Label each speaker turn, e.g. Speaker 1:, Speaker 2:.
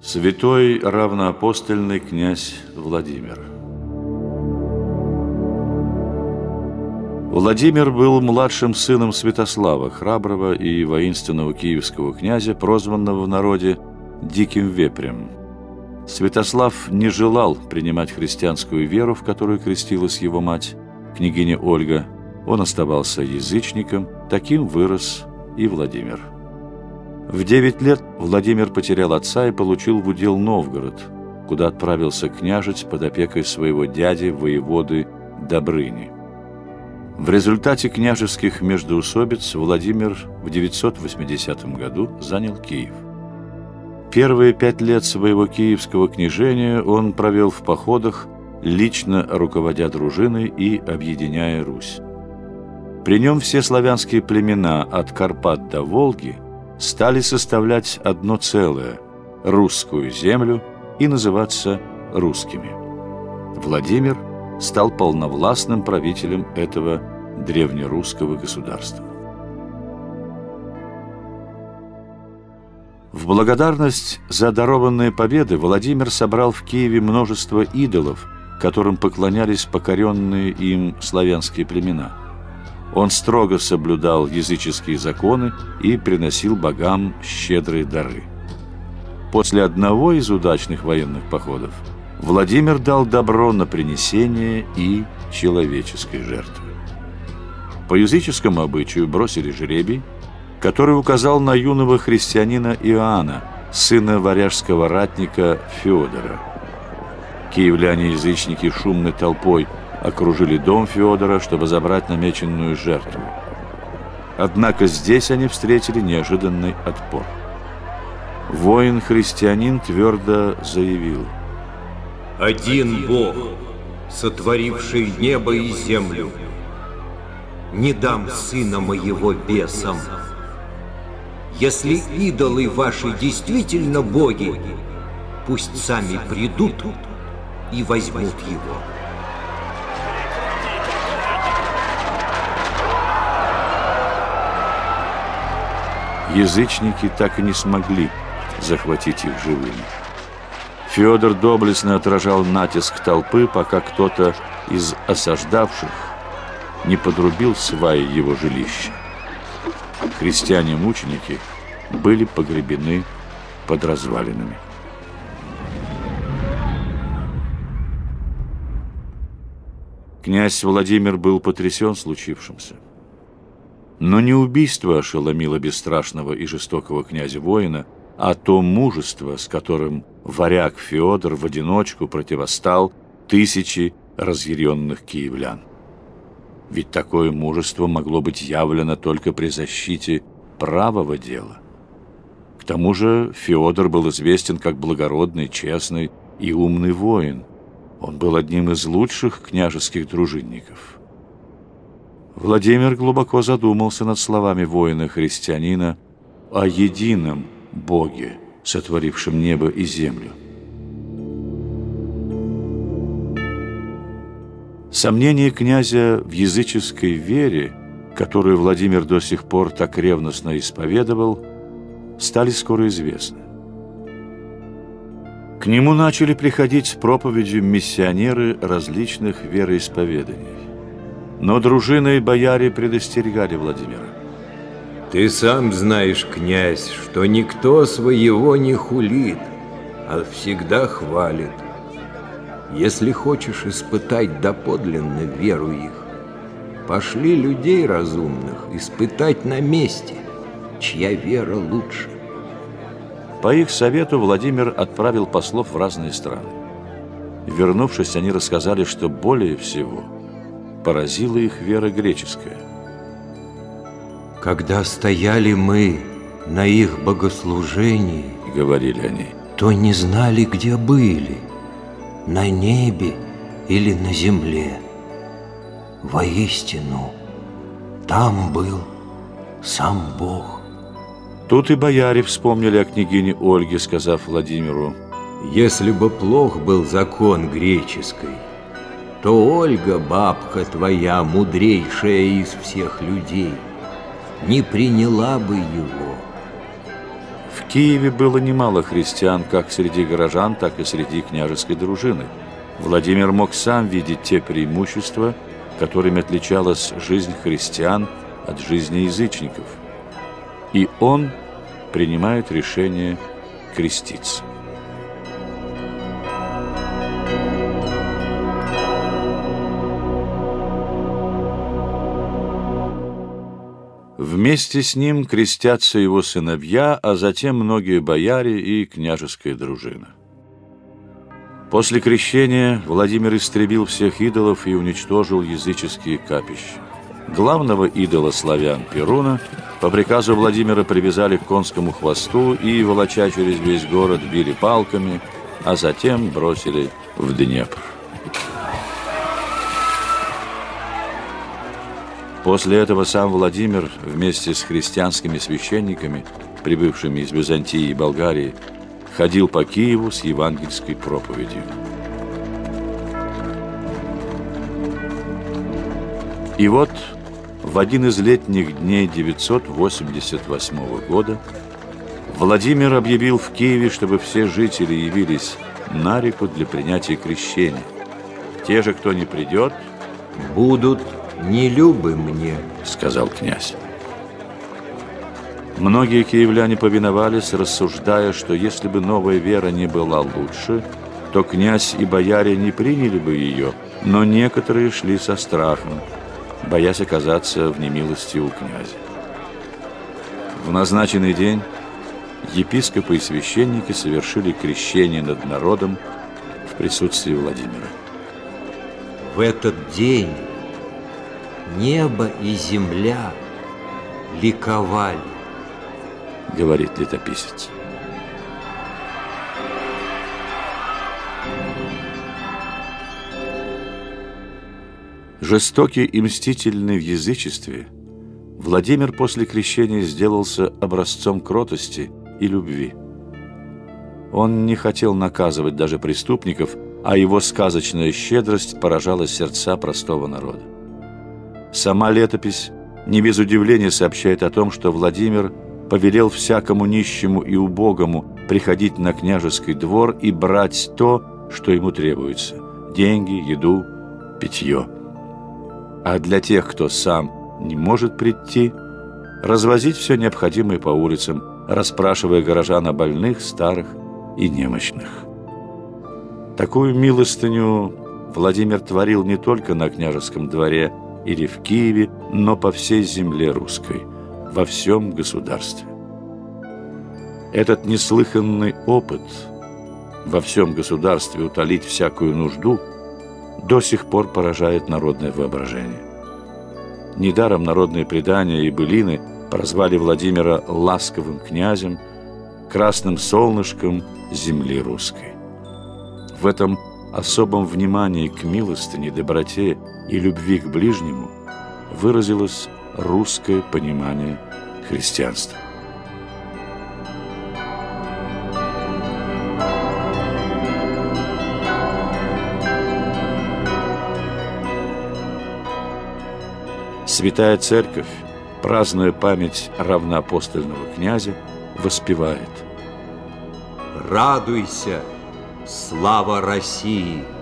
Speaker 1: Святой равноапостольный князь Владимир Владимир был младшим сыном Святослава, храброго и воинственного киевского князя, прозванного в народе «Диким вепрем». Святослав не желал принимать христианскую веру, в которую крестилась его мать, княгиня Ольга. Он оставался язычником, таким вырос и Владимир. В девять лет Владимир потерял отца и получил в удел Новгород, куда отправился княжить под опекой своего дяди, воеводы Добрыни. В результате княжеских междоусобиц Владимир в 980 году занял Киев. Первые пять лет своего киевского княжения он провел в походах, лично руководя дружиной и объединяя Русь. При нем все славянские племена от Карпат до Волги стали составлять одно целое – русскую землю и называться русскими. Владимир стал полновластным правителем этого древнерусского государства. В благодарность за дарованные победы Владимир собрал в Киеве множество идолов, которым поклонялись покоренные им славянские племена. Он строго соблюдал языческие законы и приносил богам щедрые дары. После одного из удачных военных походов Владимир дал добро на принесение и человеческой жертвы. По языческому обычаю бросили жребий, который указал на юного христианина Иоанна, сына варяжского ратника Феодора. Киевляне-язычники шумной толпой окружили дом Феодора, чтобы забрать намеченную жертву. Однако здесь они встретили неожиданный отпор. Воин-христианин твердо заявил.
Speaker 2: «Один Бог, сотворивший небо и землю, не дам сына моего бесам. Если идолы ваши действительно боги, пусть сами придут и возьмут его.
Speaker 1: Язычники так и не смогли захватить их живыми. Федор доблестно отражал натиск толпы, пока кто-то из осаждавших не подрубил сваи его жилища. Христиане-мученики были погребены под развалинами. Князь Владимир был потрясен случившимся. Но не убийство ошеломило бесстрашного и жестокого князя-воина, а то мужество, с которым варяг Феодор в одиночку противостал тысячи разъяренных киевлян. Ведь такое мужество могло быть явлено только при защите правого дела. К тому же Феодор был известен как благородный, честный и умный воин. Он был одним из лучших княжеских дружинников. Владимир глубоко задумался над словами воина-христианина о едином Боге, сотворившем небо и землю. Сомнения князя в языческой вере, которую Владимир до сих пор так ревностно исповедовал, стали скоро известны. К нему начали приходить с проповедью миссионеры различных вероисповеданий. Но дружины и бояре предостерегали Владимира.
Speaker 2: Ты сам знаешь, князь, что никто своего не хулит, а всегда хвалит. Если хочешь испытать доподлинно веру их, пошли людей разумных испытать на месте, чья вера лучше.
Speaker 1: По их совету Владимир отправил послов в разные страны. Вернувшись, они рассказали, что более всего поразила их вера греческая.
Speaker 2: Когда стояли мы на их богослужении,
Speaker 1: говорили они,
Speaker 2: то не знали, где были – на небе или на земле. Воистину, там был сам Бог.
Speaker 1: Тут и бояре вспомнили о княгине Ольге, сказав Владимиру,
Speaker 2: «Если бы плох был закон греческий, то Ольга, бабка твоя, мудрейшая из всех людей, не приняла бы его».
Speaker 1: В Киеве было немало христиан как среди горожан, так и среди княжеской дружины. Владимир мог сам видеть те преимущества, которыми отличалась жизнь христиан от жизни язычников. И он принимает решение креститься. Вместе с ним крестятся его сыновья, а затем многие бояре и княжеская дружина. После крещения Владимир истребил всех идолов и уничтожил языческие капища. Главного идола славян Перуна по приказу Владимира привязали к конскому хвосту и, волоча через весь город, били палками, а затем бросили в Днепр. После этого сам Владимир вместе с христианскими священниками, прибывшими из Византии и Болгарии, ходил по Киеву с евангельской проповедью. И вот в один из летних дней 988 года Владимир объявил в Киеве, чтобы все жители явились на реку для принятия крещения. Те же, кто не придет,
Speaker 2: будут не любы мне,
Speaker 1: сказал князь. Многие киевляне повиновались, рассуждая, что если бы новая вера не была лучше, то князь и бояре не приняли бы ее, но некоторые шли со страхом, боясь оказаться в немилости у князя. В назначенный день епископы и священники совершили крещение над народом в присутствии Владимира.
Speaker 2: В этот день небо и земля ликовали,
Speaker 1: говорит летописец. Жестокий и мстительный в язычестве, Владимир после крещения сделался образцом кротости и любви. Он не хотел наказывать даже преступников, а его сказочная щедрость поражала сердца простого народа. Сама летопись не без удивления сообщает о том, что Владимир повелел всякому нищему и убогому приходить на княжеский двор и брать то, что ему требуется – деньги, еду, питье. А для тех, кто сам не может прийти, развозить все необходимое по улицам, расспрашивая горожан о больных, старых и немощных. Такую милостыню Владимир творил не только на княжеском дворе – или в Киеве, но по всей земле русской, во всем государстве. Этот неслыханный опыт во всем государстве утолить всякую нужду до сих пор поражает народное воображение. Недаром народные предания и былины прозвали Владимира ласковым князем, красным солнышком земли русской. В этом особом внимании к милостыне, доброте и любви к ближнему выразилось русское понимание христианства. Святая Церковь, празднуя память равноапостольного князя, воспевает
Speaker 2: «Радуйся, слава России!»